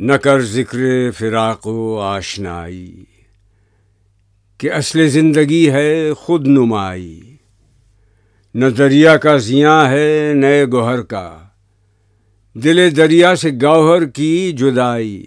نہ کر ذکر فراق و آشنائی، کہ اصل زندگی ہے خود نمائی۔ نہ دریا کا زیاں ہے نئے گوہر کا، دل دریا سے گوہر کی جدائی۔